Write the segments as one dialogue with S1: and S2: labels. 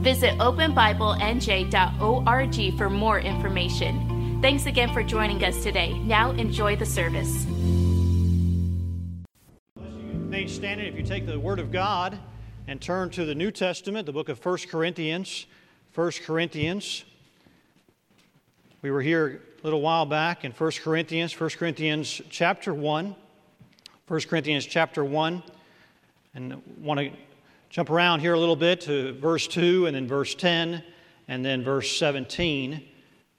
S1: Visit openbiblenj.org for more information. Thanks again for joining us today. Now enjoy the service.
S2: Remain standing if you take the Word of God and turn to the New Testament, the book of 1 Corinthians. 1 Corinthians. We were here a little while back in 1 Corinthians, 1 Corinthians chapter 1. 1 Corinthians chapter 1. And want to jump around here a little bit to verse 2 and then verse 10 and then verse 17.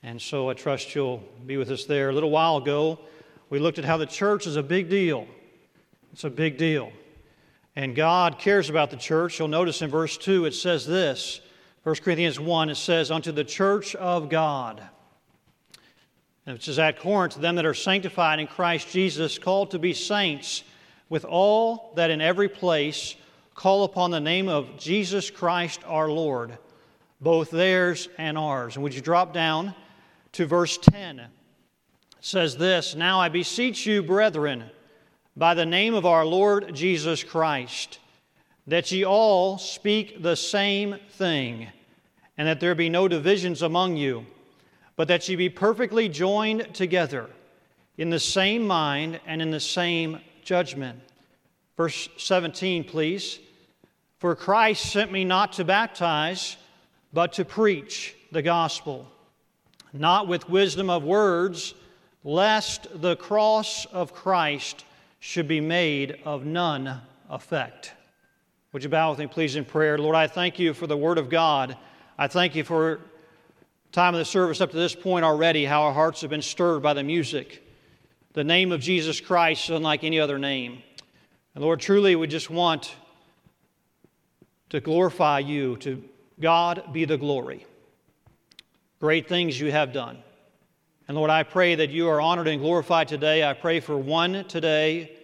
S2: And so I trust you'll be with us there. A little while ago, we looked at how the church is a big deal. It's a big deal. And God cares about the church. You'll notice in verse 2 it says this 1 Corinthians 1 it says, Unto the church of God. which is at Corinth, them that are sanctified in Christ Jesus, called to be saints, with all that in every place call upon the name of Jesus Christ our Lord, both theirs and ours. And would you drop down to verse 10? It says this Now I beseech you, brethren, by the name of our Lord Jesus Christ, that ye all speak the same thing, and that there be no divisions among you, but that ye be perfectly joined together in the same mind and in the same judgment. Verse 17, please. For Christ sent me not to baptize, but to preach the gospel, not with wisdom of words, lest the cross of Christ should be made of none effect. Would you bow with me, please, in prayer? Lord, I thank you for the Word of God. I thank you for time of the service up to this point already, how our hearts have been stirred by the music. The name of Jesus Christ is unlike any other name. And Lord, truly, we just want to glorify you. To God be the glory. Great things you have done. And Lord, I pray that you are honored and glorified today. I pray for one today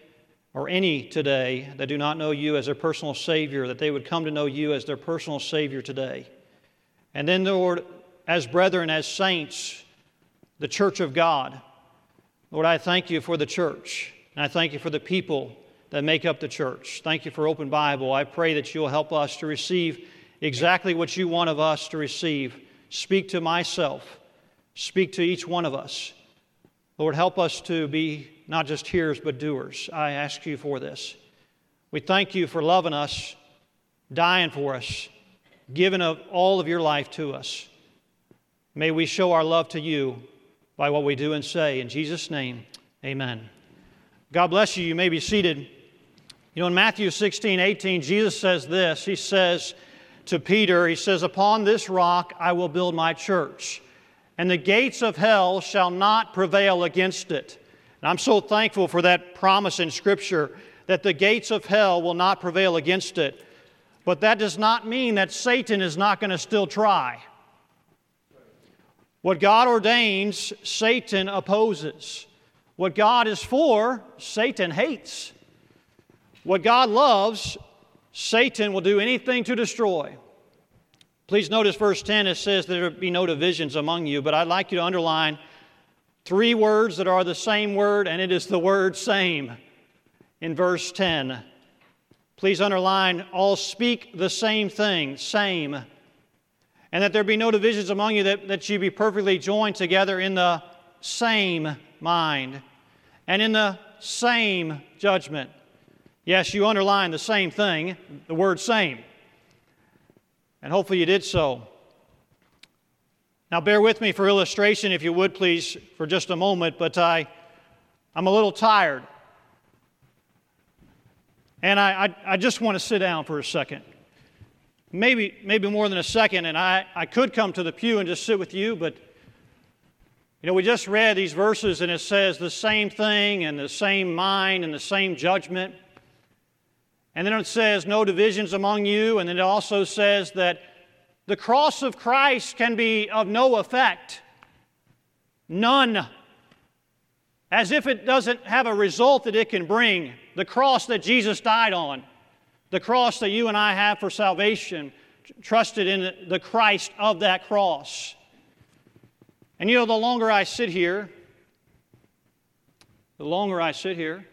S2: or any today that do not know you as their personal Savior, that they would come to know you as their personal Savior today. And then, Lord, as brethren, as saints, the church of God, Lord, I thank you for the church. And I thank you for the people that make up the church. Thank you for Open Bible. I pray that you'll help us to receive exactly what you want of us to receive. Speak to myself, speak to each one of us. Lord, help us to be not just hearers, but doers. I ask you for this. We thank you for loving us, dying for us, giving of all of your life to us. May we show our love to you by what we do and say. In Jesus' name, amen. God bless you. You may be seated. You know, in Matthew 16, 18, Jesus says this. He says to Peter, He says, Upon this rock I will build my church, and the gates of hell shall not prevail against it. And I'm so thankful for that promise in Scripture that the gates of hell will not prevail against it. But that does not mean that Satan is not going to still try. What God ordains, Satan opposes. What God is for, Satan hates. What God loves, Satan will do anything to destroy. Please notice verse 10, it says there be no divisions among you, but I'd like you to underline three words that are the same word, and it is the word same in verse 10. Please underline all speak the same thing, same. And that there be no divisions among you, that, that you be perfectly joined together in the same mind and in the same judgment. Yes, you underlined the same thing, the word same. And hopefully you did so. Now, bear with me for illustration, if you would, please, for just a moment, but I, I'm a little tired. And I, I, I just want to sit down for a second. Maybe, maybe more than a second, and I, I could come to the pew and just sit with you, but you know, we just read these verses and it says the same thing and the same mind and the same judgment. And then it says, no divisions among you. And then it also says that The cross of Christ can be of no effect. None. As if it doesn't have a result that it can bring. The cross that Jesus died on, the cross that you and I have for salvation, trusted in the Christ of that cross. And you know, the longer I sit here, the longer I sit here,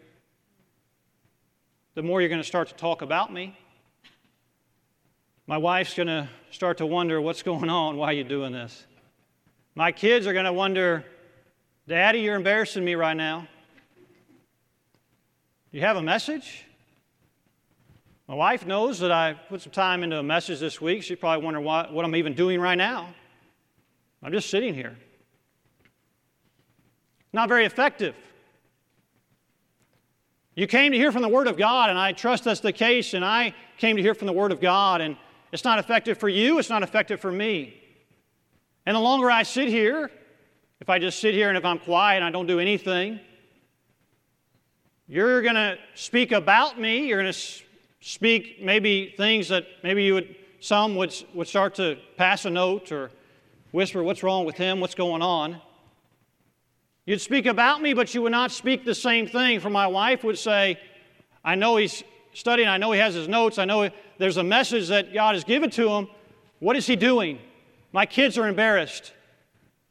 S2: the more you're going to start to talk about me. My wife's going to start to wonder what's going on, why are you doing this? My kids are going to wonder, Daddy, you're embarrassing me right now. Do you have a message? My wife knows that I put some time into a message this week. She probably wondering what I'm even doing right now. I'm just sitting here. Not very effective. You came to hear from the Word of God, and I trust that's the case, and I came to hear from the Word of God, and it's not effective for you, it's not effective for me. And the longer I sit here, if I just sit here and if I'm quiet and I don't do anything, you're going to speak about me, you're going to speak maybe things that maybe you would, some would, would start to pass a note or whisper, What's wrong with him? What's going on? You'd speak about me, but you would not speak the same thing. For my wife would say, I know he's studying, I know he has his notes, I know there's a message that God has given to him. What is he doing? My kids are embarrassed.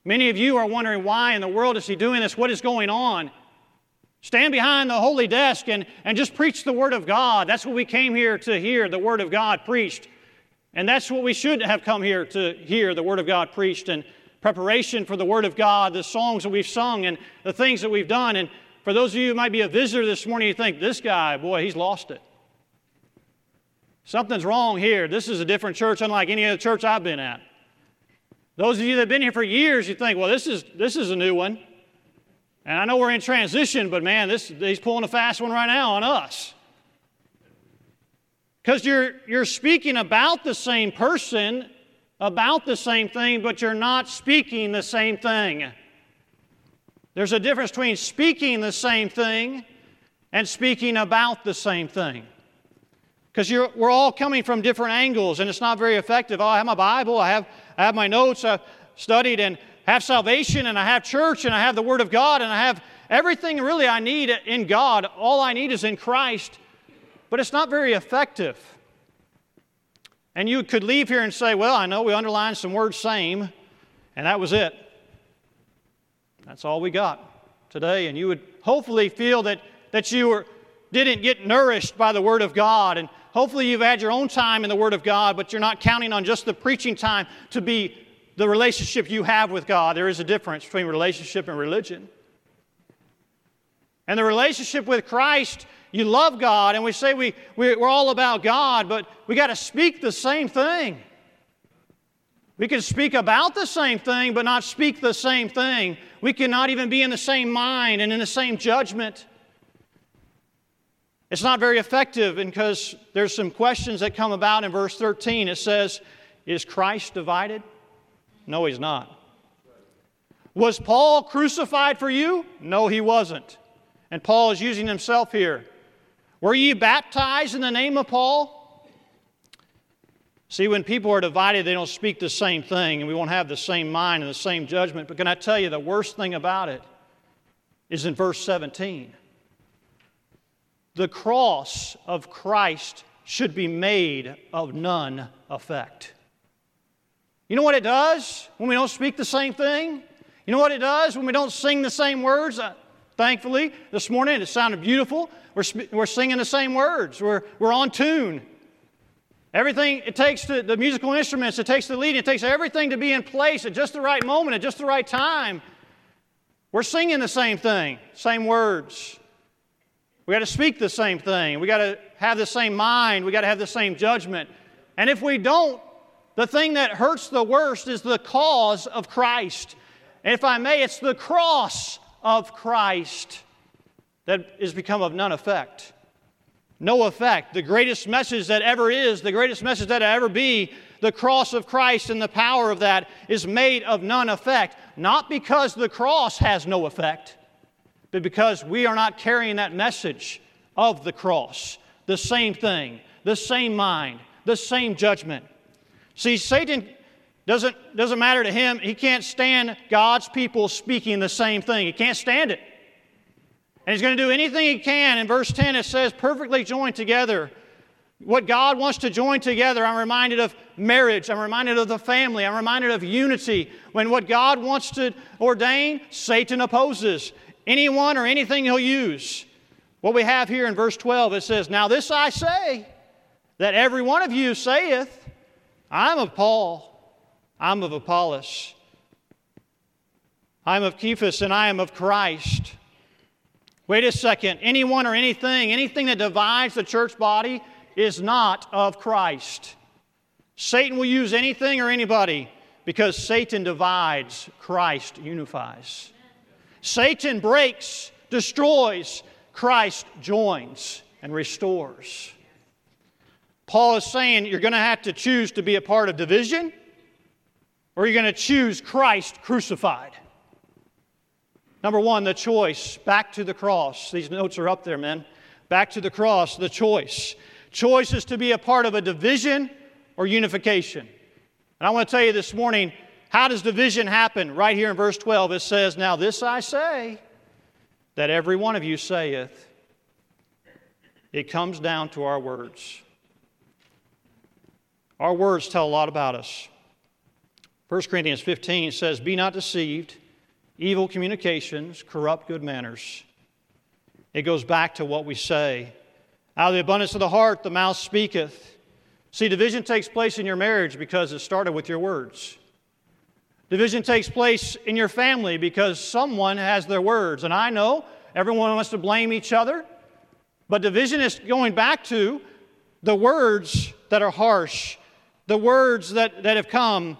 S2: Many of you are wondering why in the world is he doing this? What is going on? Stand behind the holy desk and, and just preach the Word of God. That's what we came here to hear the Word of God preached. And that's what we should have come here to hear the Word of God preached. And preparation for the Word of God, the songs that we've sung, and the things that we've done. And for those of you who might be a visitor this morning, you think, this guy, boy, he's lost it. Something's wrong here. This is a different church, unlike any other church I've been at. Those of you that have been here for years, you think, well, this is, this is a new one. And I know we're in transition, but man, this, he's pulling a fast one right now on us. Because you're, you're speaking about the same person about the same thing, but you're not speaking the same thing. There's a difference between speaking the same thing and speaking about the same thing. Because we're all coming from different angles, and it's not very effective. Oh, I have my Bible, I have, I have my notes, I've studied and have salvation, and I have church, and I have the Word of God, and I have everything really I need in God. All I need is in Christ. But it's not very effective. And you could leave here and say, well, I know we underlined some words same, and that was it. That's all we got today. And you would hopefully feel that, that you were, didn't get nourished by the Word of God. And hopefully you've had your own time in the Word of God, but you're not counting on just the preaching time to be the relationship you have with God. There is a difference between relationship and religion. And the relationship with Christ you love God, and we say we, we, we're all about God, but we got to speak the same thing. We can speak about the same thing, but not speak the same thing. We cannot even be in the same mind and in the same judgment. It's not very effective because there's some questions that come about in verse 13. It says, Is Christ divided? No, he's not. Was Paul crucified for you? No, he wasn't. And Paul is using himself here. Were you baptized in the name of Paul? See, when people are divided, they don't speak the same thing, and we won't have the same mind and the same judgment. But can I tell you, the worst thing about it is in verse 17. The cross of Christ should be made of none effect. You know what it does when we don't speak the same thing? You know what it does when we don't sing the same words? Uh, Thankfully, this morning it sounded beautiful. We're, we're singing the same words. We're, we're on tune. Everything it takes to the musical instruments, it takes the lead, it takes everything to be in place at just the right moment, at just the right time. We're singing the same thing, same words. We got to speak the same thing. We got to have the same mind. We got to have the same judgment. And if we don't, the thing that hurts the worst is the cause of Christ. And if I may, it's the cross of Christ that is become of none effect. No effect. The greatest message that ever is, the greatest message that ever be, the cross of Christ and the power of that is made of none effect. Not because the cross has no effect, but because we are not carrying that message of the cross. The same thing, the same mind, the same judgment. See, Satan Doesn't, doesn't matter to him. He can't stand God's people speaking the same thing. He can't stand it. And he's going to do anything he can. In verse 10, it says, perfectly joined together. What God wants to join together, I'm reminded of marriage. I'm reminded of the family. I'm reminded of unity. When what God wants to ordain, Satan opposes. Anyone or anything he'll use. What we have here in verse 12, it says, Now this I say, that every one of you saith, I'm of Paul, I'm of Apollos, I'm of Cephas, and I am of Christ. Wait a second. Anyone or anything, anything that divides the church body is not of Christ. Satan will use anything or anybody because Satan divides, Christ unifies. Satan breaks, destroys, Christ joins and restores. Paul is saying you're going to have to choose to be a part of division or you're going to choose Christ crucified. Number one, the choice. Back to the cross. These notes are up there, men. Back to the cross, the choice. Choice is to be a part of a division or unification. And I want to tell you this morning how does division happen? Right here in verse 12, it says, Now this I say, that every one of you saith. It comes down to our words. Our words tell a lot about us. 1 Corinthians 15 says, Be not deceived, evil communications corrupt good manners. It goes back to what we say. Out of the abundance of the heart, the mouth speaketh. See, division takes place in your marriage because it started with your words. Division takes place in your family because someone has their words. And I know everyone wants to blame each other, but division is going back to the words that are harsh, the words that, that have come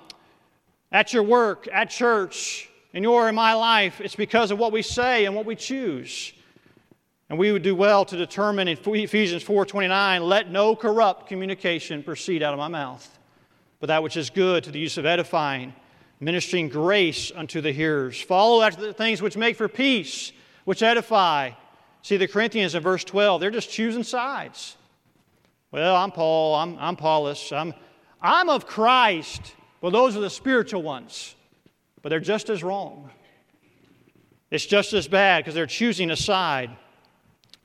S2: at your work, at church, in your in my life. It's because of what we say and what we choose. And we would do well to determine in Ephesians 4:29, let no corrupt communication proceed out of my mouth, but that which is good to the use of edifying, ministering grace unto the hearers. Follow after the things which make for peace, which edify. See the Corinthians in verse 12, they're just choosing sides. Well, I'm Paul, I'm, I'm Apollos, I'm, I'm of Christ. Well, those are the spiritual ones, but they're just as wrong. It's just as bad because they're choosing a side.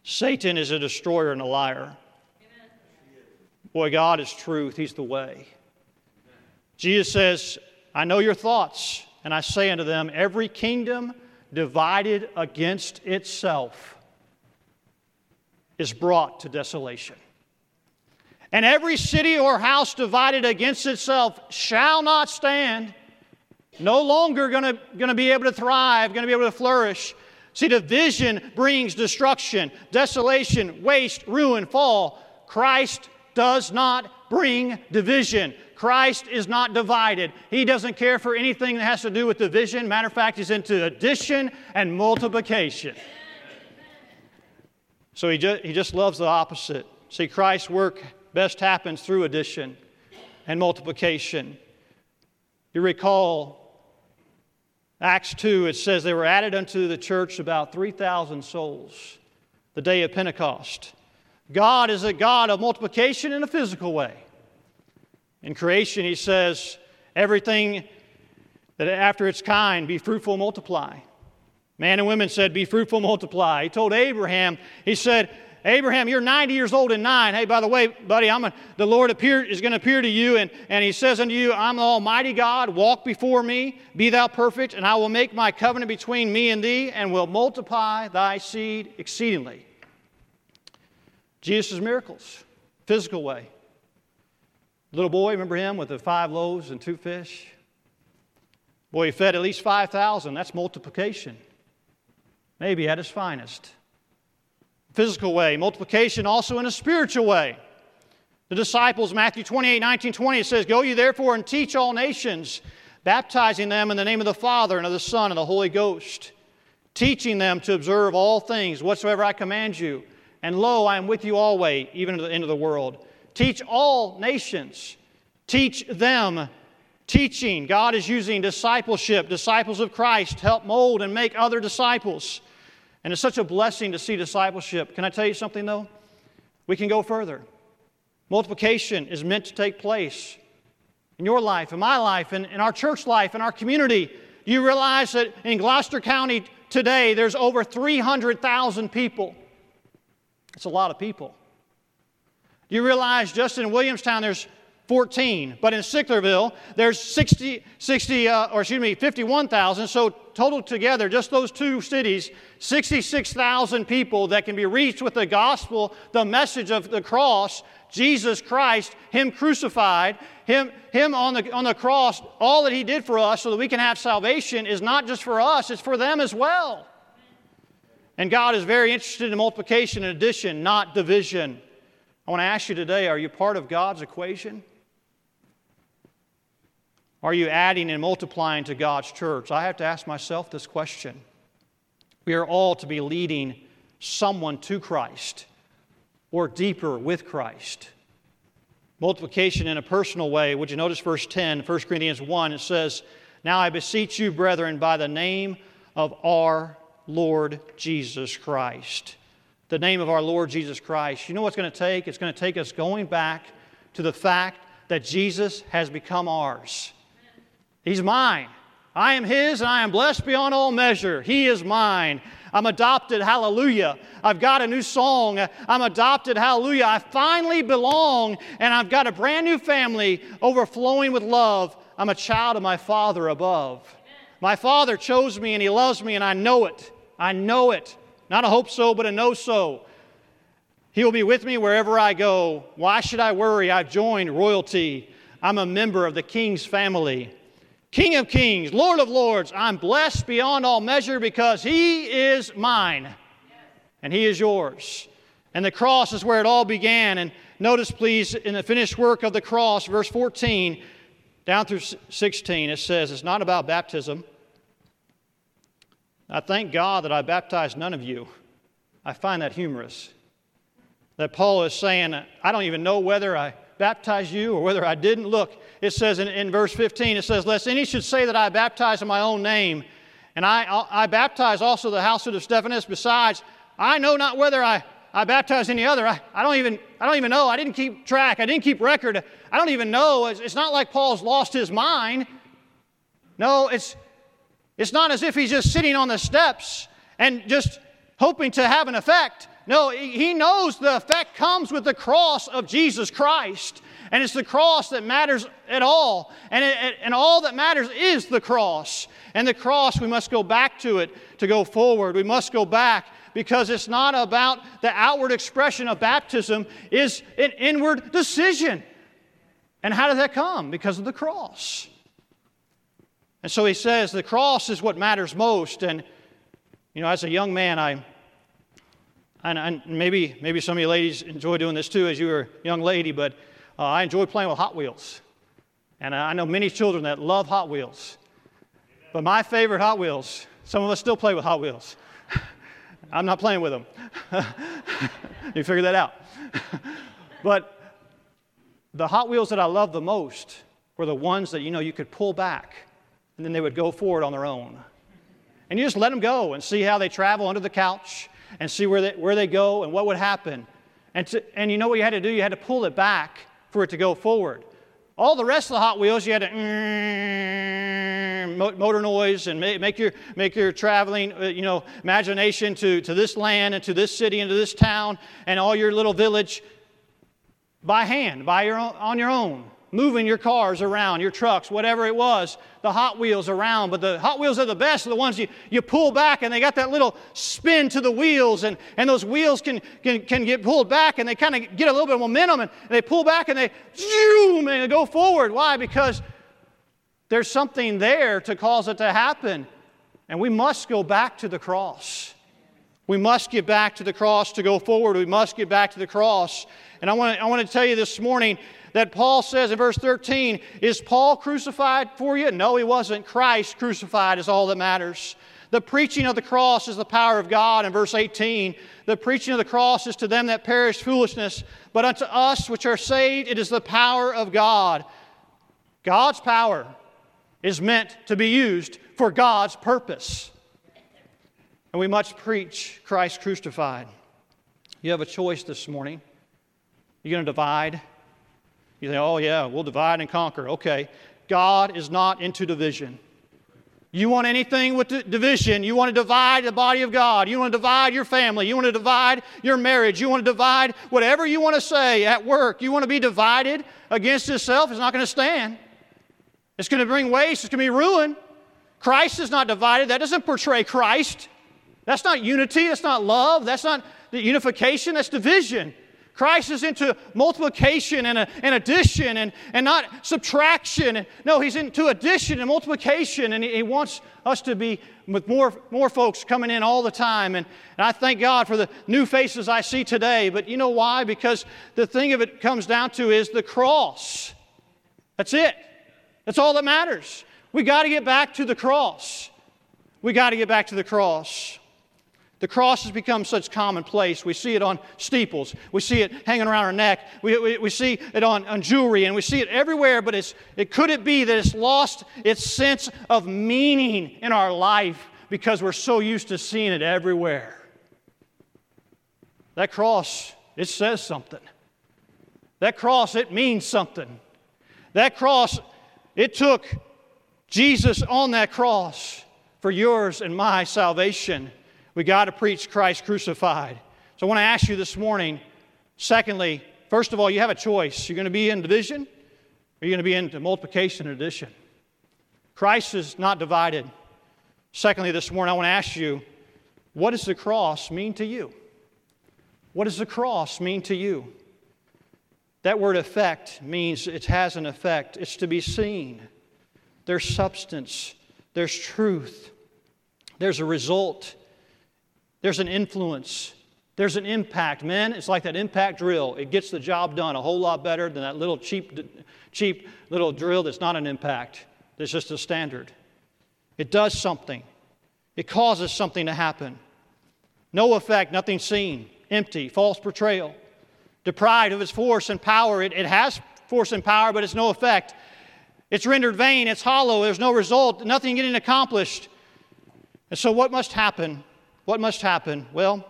S2: Satan is a destroyer and a liar. Boy, God is truth. He's the way. Jesus says, I know your thoughts, and I say unto them, every kingdom divided against itself is brought to desolation. And every city or house divided against itself shall not stand, no longer going to be able to thrive, going to be able to flourish. See, division brings destruction, desolation, waste, ruin, fall. Christ does not bring division. Christ is not divided. He doesn't care for anything that has to do with division. Matter of fact, he's into addition and multiplication. So he just, he just loves the opposite. See, Christ's work best happens through addition and multiplication. You recall Acts 2, it says they were added unto the church about 3,000 souls the day of Pentecost. God is a God of multiplication in a physical way. In creation, he says, everything that after its kind be fruitful, multiply. Man and women said, Be fruitful, multiply. He told Abraham, He said, Abraham, you're 90 years old and nine. Hey, by the way, buddy, I'm a, the Lord appear, is going to appear to you, and, and he says unto you, I'm the Almighty God. Walk before me, be thou perfect, and I will make my covenant between me and thee, and will multiply thy seed exceedingly. Jesus' miracles, physical way. Little boy, remember him with the five loaves and two fish? Boy, he fed at least 5,000. That's multiplication. Maybe at his finest physical way, multiplication also in a spiritual way. The disciples, Matthew 28 19, 20, it says, Go ye therefore and teach all nations, baptizing them in the name of the Father and of the Son and the Holy Ghost, teaching them to observe all things whatsoever I command you. And lo, I am with you always, even to the end of the world. Teach all nations, teach them. Teaching, God is using discipleship, disciples of Christ, help mold and make other disciples. And it's such a blessing to see discipleship. Can I tell you something, though? We can go further. Multiplication is meant to take place in your life, in my life, in, in our church life, in our community? Do you realize that in Gloucester County today there's over 300,000 people? It's a lot of people. Do you realize just in Williamstown there's 14, but in Sicklerville there's 60, 60 uh, or excuse me, 51,000. So total together, just those two cities, 66,000 people that can be reached with the gospel, the message of the cross, Jesus Christ, Him crucified, Him, him on, the, on the cross, all that He did for us so that we can have salvation is not just for us, it's for them as well. And God is very interested in multiplication and addition, not division. I want to ask you today are you part of God's equation? Are you adding and multiplying to God's church? I have to ask myself this question. We are all to be leading someone to Christ or deeper with Christ. Multiplication in a personal way. Would you notice verse 10, 1 Corinthians 1? It says, Now I beseech you, brethren, by the name of our Lord Jesus Christ. The name of our Lord Jesus Christ. You know what's going to take? It's going to take us going back to the fact that Jesus has become ours. He's mine. I am His, and I am blessed beyond all measure. He is mine. I'm adopted, hallelujah. I've got a new song. I'm adopted, hallelujah. I finally belong, and I've got a brand new family overflowing with love. I'm a child of my Father above. My Father chose me, and He loves me, and I know it. I know it. Not a hope so, but a know so. He will be with me wherever I go. Why should I worry? I've joined royalty. I'm a member of the King's family. King of kings, Lord of lords, I'm blessed beyond all measure because He is mine and He is yours. And the cross is where it all began. And notice, please, in the finished work of the cross, verse 14 down through 16, it says it's not about baptism. I thank God that I baptized none of you. I find that humorous. That Paul is saying, I don't even know whether I baptized you or whether I didn't. Look, it says in, in verse 15, it says, Lest any should say that I baptize in my own name, and I, I baptize also the household of Stephanas. Besides, I know not whether I, I baptize any other. I, I, don't even, I don't even know. I didn't keep track. I didn't keep record. I don't even know. It's, it's not like Paul's lost his mind. No, it's, it's not as if he's just sitting on the steps and just hoping to have an effect. No, he knows the effect comes with the cross of Jesus Christ. And it's the cross that matters at all. And, it, and all that matters is the cross. And the cross, we must go back to it to go forward. We must go back because it's not about the outward expression of baptism, is an inward decision. And how does that come? Because of the cross. And so he says the cross is what matters most. And, you know, as a young man, I, and, and maybe, maybe some of you ladies enjoy doing this too as you were a young lady, but uh, I enjoy playing with Hot Wheels. And I know many children that love Hot Wheels. But my favorite Hot Wheels, some of us still play with Hot Wheels. I'm not playing with them. you figure that out. but the Hot Wheels that I love the most were the ones that you know you could pull back and then they would go forward on their own. And you just let them go and see how they travel under the couch and see where they, where they go and what would happen. And, to, and you know what you had to do? You had to pull it back for it to go forward. All the rest of the Hot Wheels, you had to mm, motor noise and make your, make your traveling, uh, you know, imagination to, to this land and to this city and to this town and all your little village by hand, by your own, on your own moving your cars around, your trucks, whatever it was, the Hot Wheels around. But the Hot Wheels are the best, are the ones you, you pull back and they got that little spin to the wheels, and, and those wheels can, can, can get pulled back and they kind of get a little bit of momentum and they pull back and they zoom and they go forward. Why? Because there's something there to cause it to happen. And we must go back to the cross. We must get back to the cross to go forward. We must get back to the cross. And I want to, I want to tell you this morning that Paul says in verse 13 Is Paul crucified for you? No, he wasn't. Christ crucified is all that matters. The preaching of the cross is the power of God in verse 18. The preaching of the cross is to them that perish foolishness, but unto us which are saved it is the power of God. God's power is meant to be used for God's purpose. And we must preach Christ crucified. You have a choice this morning. You're going to divide You think, oh, yeah, we'll divide and conquer. Okay. God is not into division. You want anything with division, you want to divide the body of God, you want to divide your family, you want to divide your marriage, you want to divide whatever you want to say at work, you want to be divided against itself, it's not going to stand. It's going to bring waste, it's going to be ruin. Christ is not divided, that doesn't portray Christ. That's not unity, that's not love, that's not the unification, that's division. Christ is into multiplication and, and addition and, and not subtraction. No, he's into addition and multiplication, and he, he wants us to be with more, more folks coming in all the time. And, and I thank God for the new faces I see today. But you know why? Because the thing of it comes down to is the cross. That's it. That's all that matters. We got to get back to the cross. We got to get back to the cross. The cross has become such commonplace. We see it on steeples. We see it hanging around our neck. We, we, we see it on, on jewelry, and we see it everywhere. But it's, it could it be that it's lost its sense of meaning in our life because we're so used to seeing it everywhere? That cross, it says something. That cross, it means something. That cross, it took Jesus on that cross for yours and my salvation. We got to preach Christ crucified. So I want to ask you this morning, secondly, first of all, you have a choice. You're going to be in division or you're going to be into multiplication and addition. Christ is not divided. Secondly, this morning, I want to ask you, what does the cross mean to you? What does the cross mean to you? That word effect means it has an effect. It's to be seen. There's substance, there's truth, there's a result, there's an influence. There's an impact. Men, it's like that impact drill. It gets the job done a whole lot better than that little cheap, cheap little drill that's not an impact. It's just a standard. It does something. It causes something to happen. No effect, nothing seen, empty, false portrayal. Deprived of its force and power. It, it has force and power, but it's no effect. It's rendered vain, it's hollow, there's no result, nothing getting accomplished. And so, what must happen? What must happen? Well,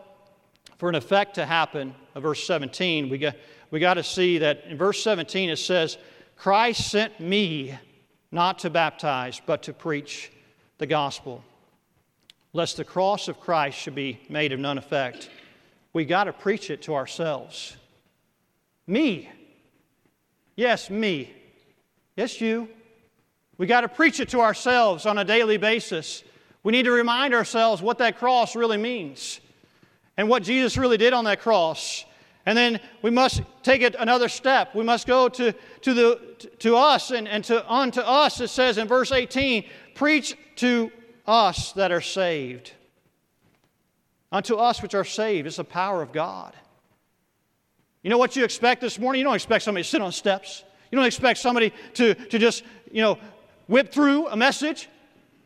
S2: for an effect to happen, uh, verse 17, we got, we got to see that in verse 17 it says, Christ sent me not to baptize, but to preach the gospel. Lest the cross of Christ should be made of none effect, we got to preach it to ourselves. Me. Yes, me. Yes, you. We got to preach it to ourselves on a daily basis. We need to remind ourselves what that cross really means and what Jesus really did on that cross. And then we must take it another step. We must go to, to, the, to us and, and to unto us, it says in verse 18, preach to us that are saved. Unto us which are saved. It's the power of God. You know what you expect this morning? You don't expect somebody to sit on steps. You don't expect somebody to, to just, you know, whip through a message.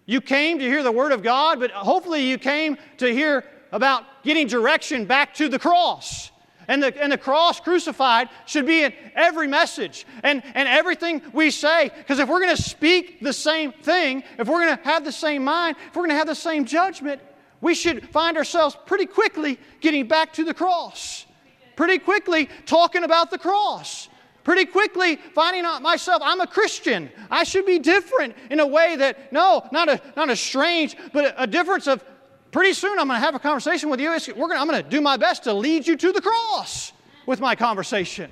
S2: You came to hear the Word of God, but hopefully you came to hear about getting direction back to the cross. And the, and the cross crucified should be in every message and, and everything we say. Because if we're going to speak the same thing, if we're going to have the same mind, if we're going to have the same judgment, we should find ourselves pretty quickly getting back to the cross. Pretty quickly talking about the cross pretty quickly finding out myself i'm a christian i should be different in a way that no not a not a strange but a, a difference of pretty soon i'm going to have a conversation with you we're gonna, i'm going to do my best to lead you to the cross with my conversation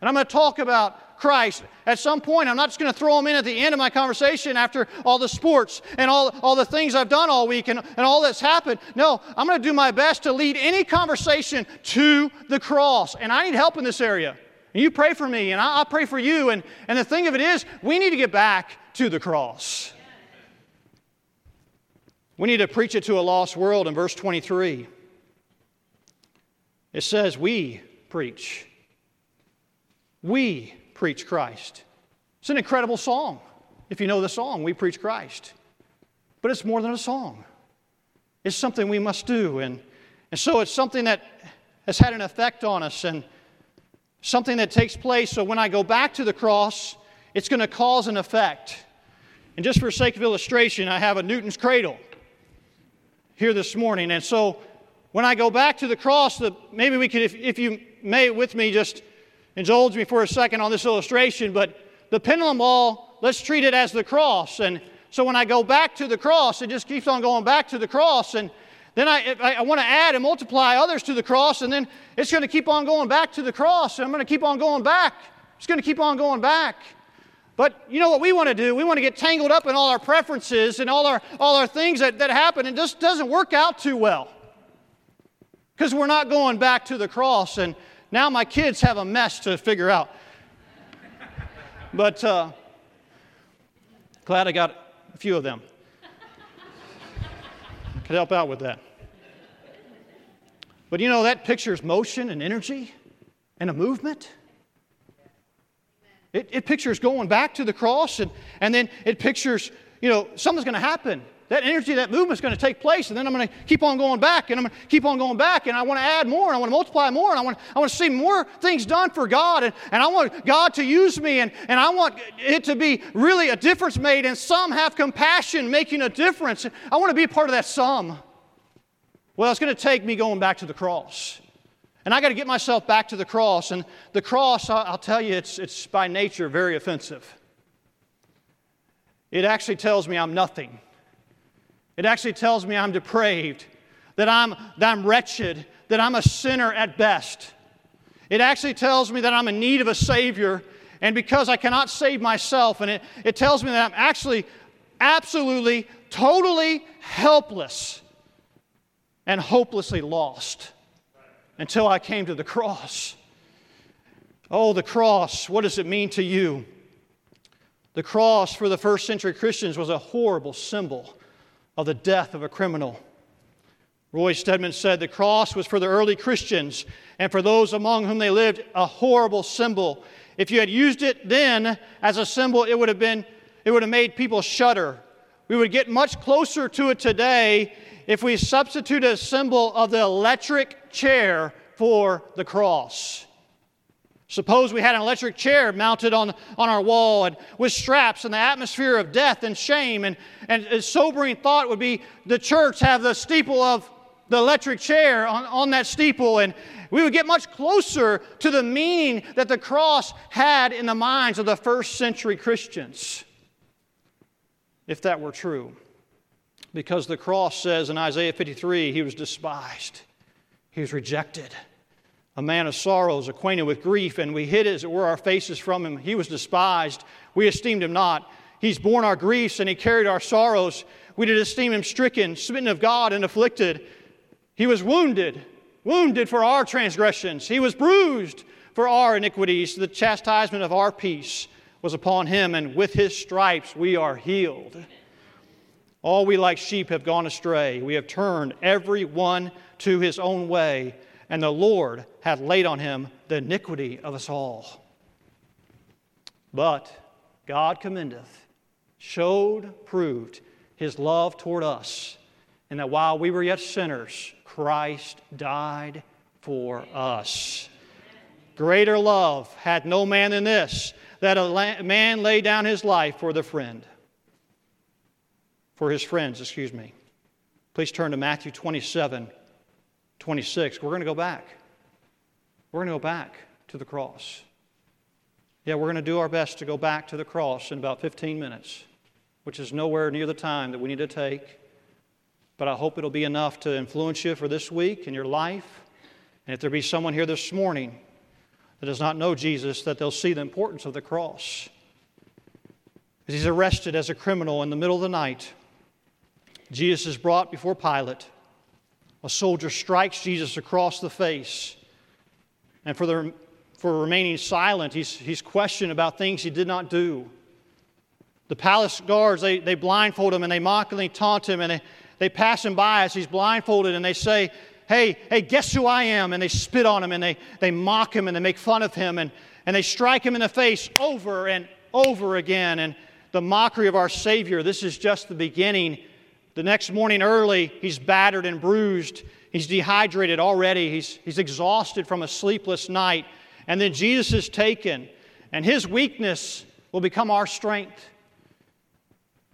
S2: and i'm going to talk about Christ. At some point, I'm not just going to throw them in at the end of my conversation after all the sports and all, all the things I've done all week and, and all that's happened. No, I'm going to do my best to lead any conversation to the cross. And I need help in this area. And you pray for me, and I'll pray for you. And, and the thing of it is, we need to get back to the cross. We need to preach it to a lost world in verse 23. It says, We preach. We preach Christ. It's an incredible song. If you know the song, We Preach Christ. But it's more than a song, it's something we must do. And, and so it's something that has had an effect on us. And something that takes place. So when I go back to the cross, it's going to cause an effect. And just for sake of illustration, I have a Newton's cradle here this morning. And so when I go back to the cross, the, maybe we could, if, if you may with me, just indulge me for a second on this illustration, but the pendulum ball, let's treat it as the cross. And so when I go back to the cross, it just keeps on going back to the cross. And then I, I, I want to add and multiply others to the cross, and then it's going to keep on going back to the cross. And I'm going to keep on going back. It's going to keep on going back. But you know what we want to do? We want to get tangled up in all our preferences and all our, all our things that, that happen, and just doesn't work out too well. Because we're not going back to the cross. And now my kids have a mess to figure out. But uh, glad I got a few of them. Could help out with that. But you know, that pictures motion and energy and a movement. It, it pictures going back to the cross, and, and then it pictures, you know, something's going to happen. That energy, that movement is going to take place, and then I'm going to keep on going back, and I'm going to keep on going back, and I want to add more, and I want to multiply more, and I want, I want to see more things done for God, and, and I want God to use me, and, and I want it to be really a difference made, and some have compassion making a difference. I want to be a part of that some. Well, it's going to take me going back to the cross. And I got to get myself back to the cross. And the cross, I'll tell you, it's, it's by nature very offensive. It actually tells me I'm nothing. It actually tells me I'm depraved, that I'm, that I'm wretched, that I'm a sinner at best. It actually tells me that I'm in need of a Savior, and because I cannot save myself, and it, it tells me that I'm actually absolutely, totally helpless and hopelessly lost until I came to the cross. Oh, the cross, what does it mean to you? The cross for the first century Christians was a horrible symbol of the death of a criminal. Ray Stedman said the cross was for the early Christians and for those among whom they lived a horrible symbol. If you had used it then as a symbol, it would have been it would have made people shudder. We would get much closer to it today if we substitute a symbol of the electric chair for the cross. Suppose we had an electric chair mounted on, on our wall and with straps and the atmosphere of death and shame. And, and a sobering thought would be the church have the steeple of the electric chair on, on that steeple, and we would get much closer to the meaning that the cross had in the minds of the first century Christians, if that were true. Because the cross says in Isaiah 53 he was despised, he was rejected a man of sorrows, acquainted with grief, and we hid as it were our faces from him. He was despised. We esteemed him not. He's borne our griefs and he carried our sorrows. We did esteem him stricken, smitten of God, and afflicted. He was wounded, wounded for our transgressions. He was bruised for our iniquities. The chastisement of our peace was upon him, and with his stripes we are healed. All we like sheep have gone astray. We have turned every one to his own way and the Lord hath laid on him the iniquity of us all. But God commendeth, showed, proved his love toward us, and that while we were yet sinners, Christ died for us. Greater love hath no man than this, that a man lay down his life for the friend. For his friends, excuse me. Please turn to Matthew 27, 26, we're going to go back. We're going to go back to the cross. Yeah, we're going to do our best to go back to the cross in about 15 minutes, which is nowhere near the time that we need to take. But I hope it'll be enough to influence you for this week in your life. And if there be someone here this morning that does not know Jesus, that they'll see the importance of the cross. As he's arrested as a criminal in the middle of the night, Jesus is brought before Pilate a soldier strikes Jesus across the face. And for, the, for remaining silent, he's, he's questioned about things he did not do. The palace guards, they, they blindfold him and they mockingly taunt him and they, they pass him by as he's blindfolded and they say, Hey, hey, guess who I am? And they spit on him and they, they mock him and they make fun of him and, and they strike him in the face over and over again. And the mockery of our Savior, this is just the beginning the next morning early, he's battered and bruised. He's dehydrated already. He's, he's exhausted from a sleepless night. And then Jesus is taken, and his weakness will become our strength.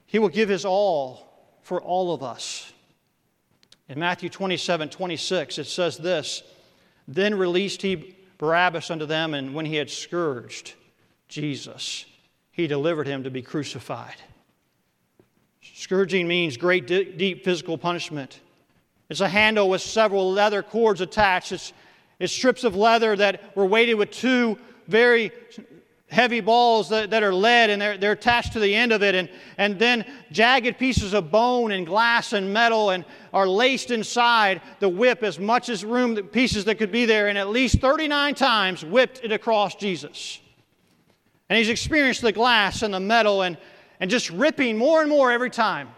S2: He will give his all for all of us. In Matthew 27 26, it says this Then released he Barabbas unto them, and when he had scourged Jesus, he delivered him to be crucified. Scourging means great, deep physical punishment. It's a handle with several leather cords attached. It's, it's strips of leather that were weighted with two very heavy balls that, that are lead and they're, they're attached to the end of it. And, and then jagged pieces of bone and glass and metal and are laced inside the whip as much as room, pieces that could be there. And at least 39 times whipped it across Jesus. And he's experienced the glass and the metal and, and just ripping more and more every time.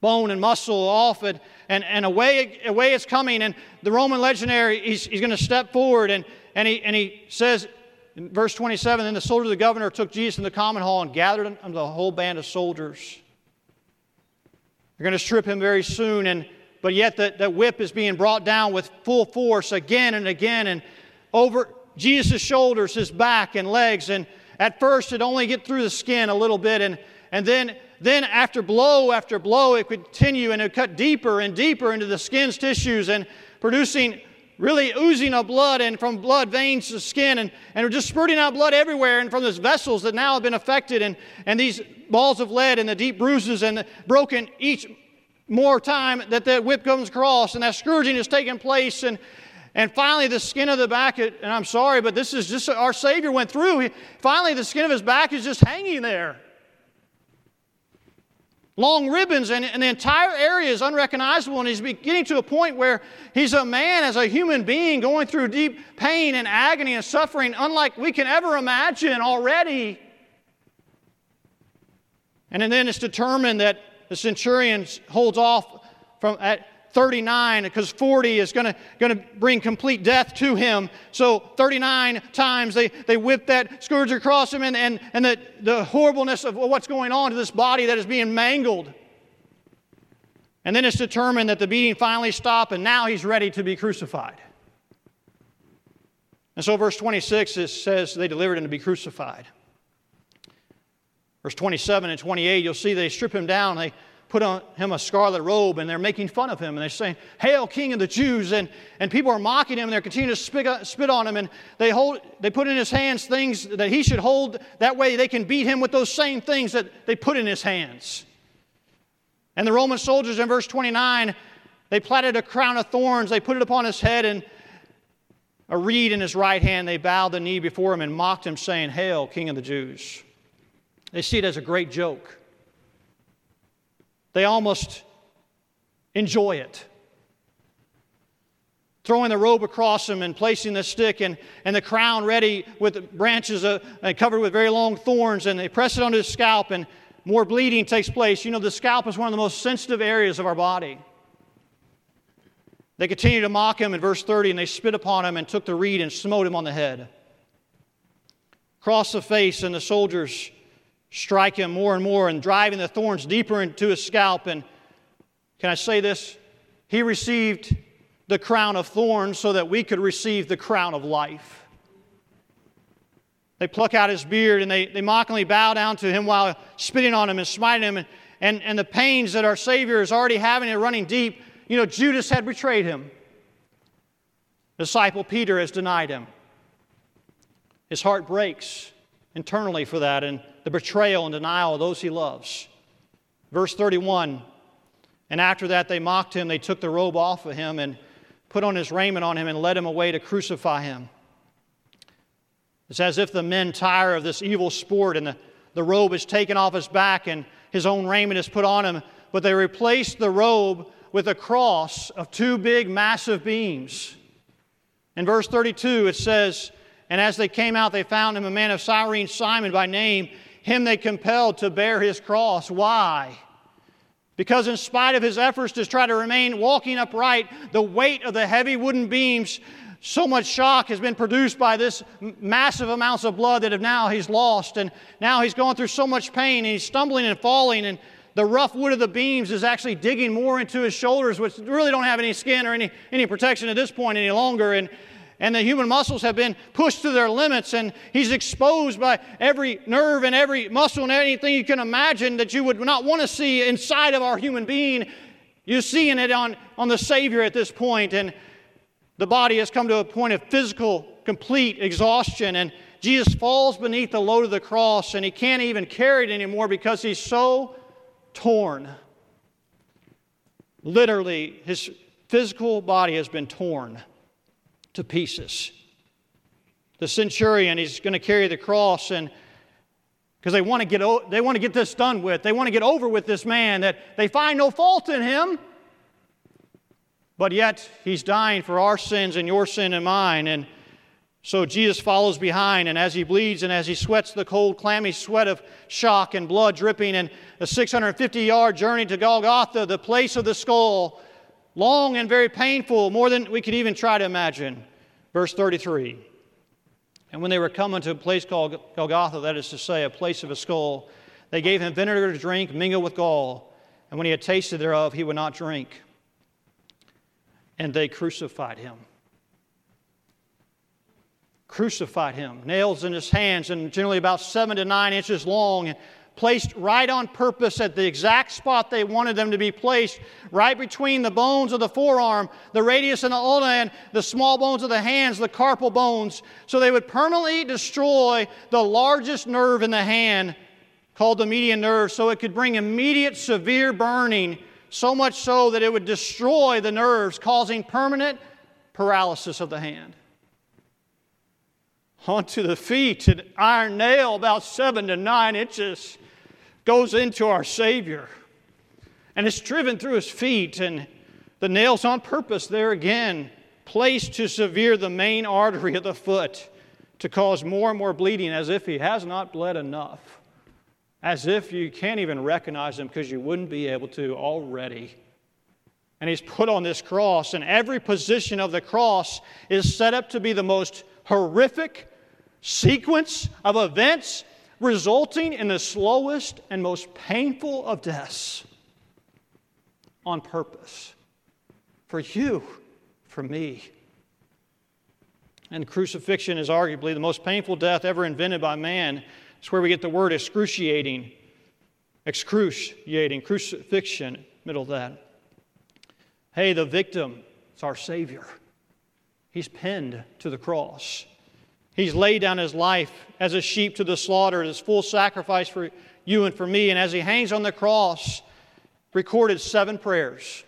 S2: Bone and muscle off it, and, and away, away it's coming. And the Roman legionary, he's, he's going to step forward and, and, he, and he says, in verse 27, then the soldier of the governor took Jesus in the common hall and gathered him the whole band of soldiers. They're going to strip him very soon, and but yet the, the whip is being brought down with full force again and again, and over Jesus' shoulders, his back and legs, and at first, it only get through the skin a little bit, and, and then, then after blow after blow, it would continue and it would cut deeper and deeper into the skin's tissues and producing really oozing of blood and from blood veins to skin and, and just spurting out blood everywhere and from these vessels that now have been affected and, and these balls of lead and the deep bruises and broken each more time that the whip comes across and that scourging is taking place and, and finally, the skin of the back, and I'm sorry, but this is just our Savior went through. finally, the skin of his back is just hanging there. Long ribbons, and, and the entire area is unrecognizable, and he's getting to a point where he's a man as a human being going through deep pain and agony and suffering, unlike we can ever imagine already. And then it's determined that the centurion holds off from at 39 because 40 is going to bring complete death to him. So 39 times they, they whip that scourge across him and, and, and the, the horribleness of what's going on to this body that is being mangled. And then it's determined that the beating finally stopped and now he's ready to be crucified. And so, verse 26 it says they delivered him to be crucified. Verse 27 and 28, you'll see they strip him down. They put on him a scarlet robe and they're making fun of him and they're saying, Hail, King of the Jews. And, and people are mocking him and they're continuing to spit, uh, spit on him and they, hold, they put in his hands things that he should hold. That way they can beat him with those same things that they put in his hands. And the Roman soldiers in verse 29, they plaited a crown of thorns, they put it upon his head and a reed in his right hand. They bowed the knee before him and mocked him, saying, Hail, King of the Jews. They see it as a great joke. They almost enjoy it. Throwing the robe across him and placing the stick and, and the crown ready with branches uh, covered with very long thorns, and they press it onto his scalp, and more bleeding takes place. You know, the scalp is one of the most sensitive areas of our body. They continue to mock him in verse 30, and they spit upon him and took the reed and smote him on the head. Across the face, and the soldiers strike him more and more and driving the thorns deeper into his scalp. And can I say this? He received the crown of thorns so that we could receive the crown of life. They pluck out his beard and they, they mockingly bow down to him while spitting on him and smiting him. And, and, and the pains that our Savior is already having and running deep. You know, Judas had betrayed him. Disciple Peter has denied him. His heart breaks internally for that and the betrayal and denial of those he loves. Verse 31 And after that they mocked him, they took the robe off of him and put on his raiment on him and led him away to crucify him. It's as if the men tire of this evil sport and the, the robe is taken off his back and his own raiment is put on him, but they replaced the robe with a cross of two big, massive beams. In verse 32, it says, and as they came out, they found him a man of Cyrene, Simon by name. Him they compelled to bear his cross. Why? Because, in spite of his efforts to try to remain walking upright, the weight of the heavy wooden beams, so much shock has been produced by this massive amounts of blood that have now he's lost. And now he's going through so much pain and he's stumbling and falling. And the rough wood of the beams is actually digging more into his shoulders, which really don't have any skin or any, any protection at this point any longer. And and the human muscles have been pushed to their limits, and he's exposed by every nerve and every muscle and anything you can imagine that you would not want to see inside of our human being. You're seeing it on, on the Savior at this point, and the body has come to a point of physical complete exhaustion. And Jesus falls beneath the load of the cross and he can't even carry it anymore because he's so torn. Literally, his physical body has been torn to pieces. The centurion, he's going to carry the cross and because they want to get they want to get this done with. They want to get over with this man that they find no fault in him. But yet he's dying for our sins and your sin and mine and so Jesus follows behind, and as he bleeds and as he sweats the cold, clammy sweat of shock and blood dripping, and a 650 yard journey to Golgotha, the place of the skull, long and very painful, more than we could even try to imagine. Verse 33. And when they were coming to a place called Golgotha, that is to say, a place of a skull, they gave him vinegar to drink mingled with gall. And when he had tasted thereof, he would not drink. And they crucified him. Crucified him. Nails in his hands, and generally about seven to nine inches long placed right on purpose at the exact spot they wanted them to be placed, right between the bones of the forearm, the radius and the ulna, and the small bones of the hands, the carpal bones, so they would permanently destroy the largest nerve in the hand, called the median nerve, so it could bring immediate severe burning, so much so that it would destroy the nerves, causing permanent paralysis of the hand. Onto the feet, an iron nail about seven to nine inches goes into our Savior. And it's driven through his feet, and the nails on purpose there again, placed to severe the main artery of the foot to cause more and more bleeding as if he has not bled enough. As if you can't even recognize him because you wouldn't be able to already. And he's put on this cross, and every position of the cross is set up to be the most horrific sequence of events resulting in the slowest and most painful of deaths on purpose for you, for me. And crucifixion is arguably the most painful death ever invented by man. It's where we get the word excruciating. Excruciating, crucifixion, middle of that. Hey, the victim, it's our Savior. He's pinned to the cross. He's laid down his life as a sheep to the slaughter, as full sacrifice for you and for me. And as he hangs on the cross, recorded seven prayers.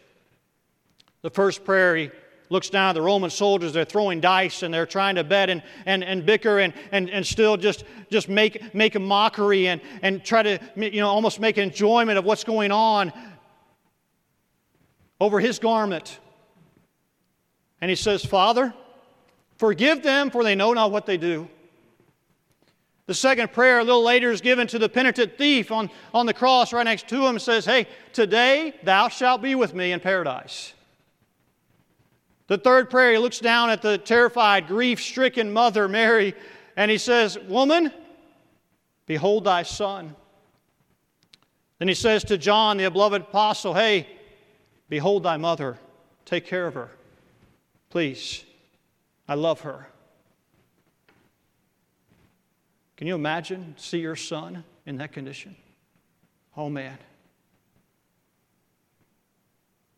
S2: The first prayer, he looks down at the Roman soldiers. They're throwing dice and they're trying to bet and, and, and bicker and, and, and still just, just make, make a mockery and, and try to, you know, almost make enjoyment of what's going on over his garment. And he says, Father, Forgive them, for they know not what they do. The second prayer, a little later, is given to the penitent thief on, on the cross right next to him. says, Hey, today thou shalt be with me in paradise. The third prayer, he looks down at the terrified, grief stricken mother, Mary, and he says, Woman, behold thy son. Then he says to John, the beloved apostle, Hey, behold thy mother. Take care of her, please. I love her. Can you imagine see your son in that condition? Oh man.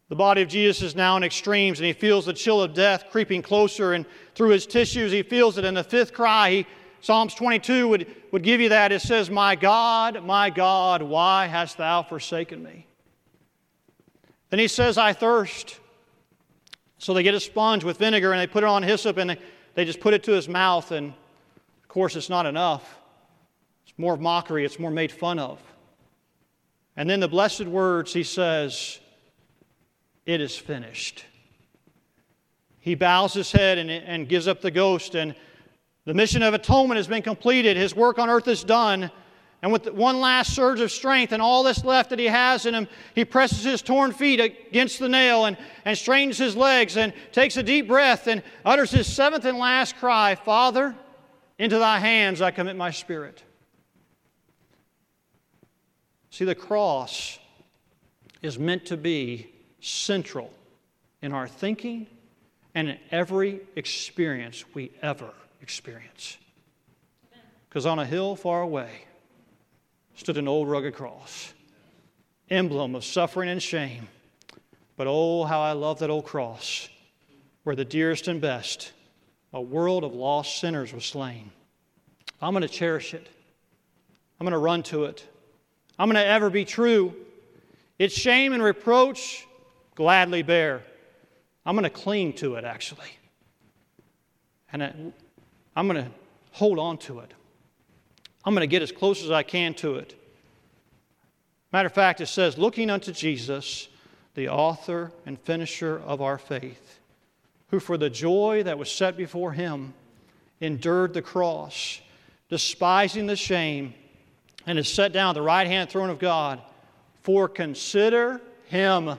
S2: The body of Jesus is now in extremes, and he feels the chill of death creeping closer, and through his tissues, he feels it. In the fifth cry, he, Psalms 22 would, would give you that. It says, My God, my God, why hast thou forsaken me? Then he says, I thirst. So they get a sponge with vinegar and they put it on hyssop and they, just put it to his mouth. And of course, it's not enough. It's more of mockery, it's more made fun of. And then the blessed words he says, It is finished. He bows his head and, and gives up the ghost, and the mission of atonement has been completed. His work on earth is done. And with one last surge of strength and all that's left that he has in him, he presses his torn feet against the nail and, and straightens his legs and takes a deep breath and utters his seventh and last cry Father, into thy hands I commit my spirit. See, the cross is meant to be central in our thinking and in every experience we ever experience. Because on a hill far away, stood an old rugged cross, emblem of suffering and shame. But oh, how I love that old cross, where the dearest and best a world of lost sinners was slain. I'm going to cherish it. I'm going to run to it. I'm going to ever be true. Its shame and reproach, gladly bear. I'm going to cling to it, actually. And I'm going to hold on to it. I'm going to get as close as I can to it. Matter of fact, it says, looking unto Jesus, the author and finisher of our faith, who for the joy that was set before him endured the cross, despising the shame, and is set down at the right hand throne of God. For consider him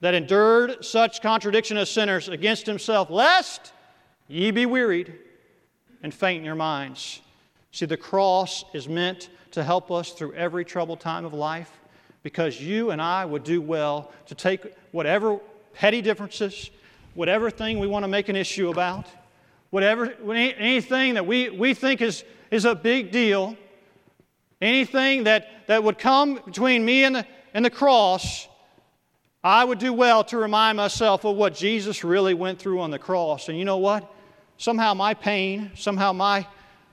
S2: that endured such contradiction of sinners against himself, lest ye be wearied and faint in your minds. See, the cross is meant to help us through every troubled time of life because you and I would do well to take whatever petty differences, whatever thing we want to make an issue about, whatever anything that we, we think is, is a big deal, anything that, that would come between me and the, and the cross, I would do well to remind myself of what Jesus really went through on the cross. And you know what? Somehow my pain, somehow my,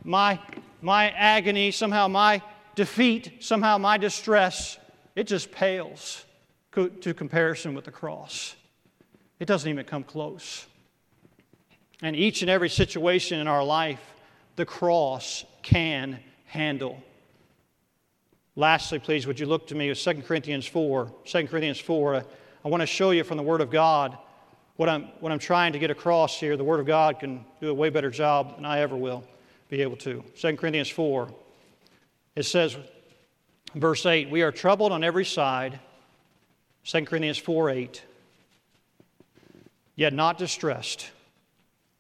S2: my, my agony, somehow my defeat, somehow my distress it just pales to comparison with the cross. It doesn't even come close. And each and every situation in our life, the cross can handle. Lastly, please, would you look to me with 2 Corinthians 4? 2 Corinthians 4, I want to show you from the Word of God what I'm, what I'm trying to get across here. The Word of God can do a way better job than I ever will be able to. 2 Corinthians 4, it says, Verse 8 We are troubled on every side. 2 Corinthians 4 8. Yet not distressed.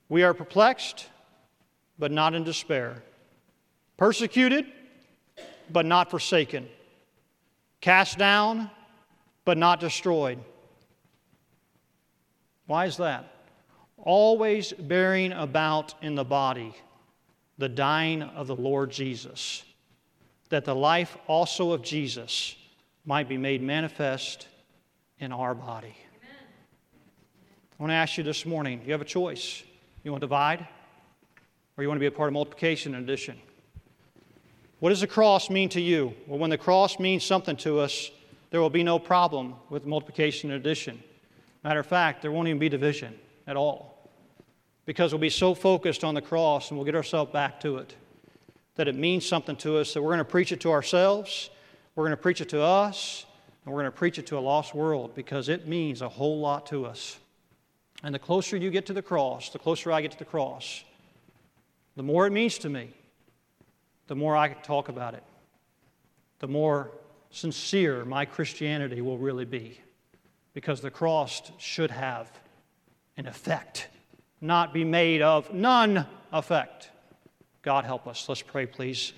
S2: We are perplexed, but not in despair. Persecuted, but not forsaken. Cast down, but not destroyed. Why is that? Always bearing about in the body the dying of the Lord Jesus that the life also of Jesus might be made manifest in our body. Amen. I want to ask you this morning you have a choice. You want to divide, or you want to be a part of multiplication and addition? What does the cross mean to you? Well, when the cross means something to us, there will be no problem with multiplication and addition. Matter of fact, there won't even be division at all because we'll be so focused on the cross and we'll get ourselves back to it that it means something to us, that we're going to preach it to ourselves, we're going to preach it to us, and we're going to preach it to a lost world because it means a whole lot to us. And the closer you get to the cross, the closer I get to the cross, the more it means to me, the more I can talk about it, the more sincere my Christianity will really be. Because the cross should have an effect, not be made of none effect. God help us. Let's pray, please.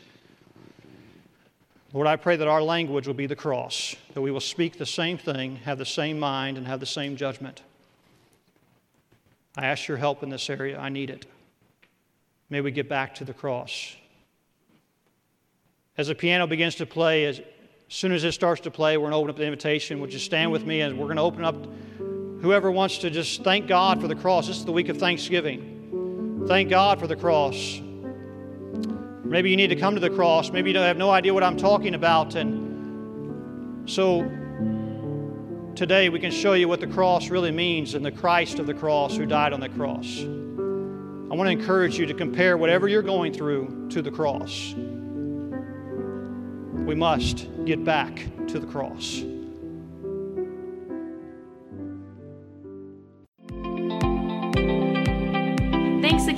S2: Lord, I pray that our language will be the cross, that we will speak the same thing, have the same mind, and have the same judgment. I ask your help in this area. I need it. May we get back to the cross. As the piano begins to play, as soon as it starts to play, we're going to open up the invitation. Would you stand with me and we're going to open up whoever wants to just thank God for the cross. This is the week of Thanksgiving. Thank God for the cross. Maybe you need to come to the cross. Maybe you have no idea what I'm talking about. And so today we can show you what the cross really means and the Christ of the cross who died on the cross. I want to encourage you to compare whatever you're going through to the cross. We must get back to the cross.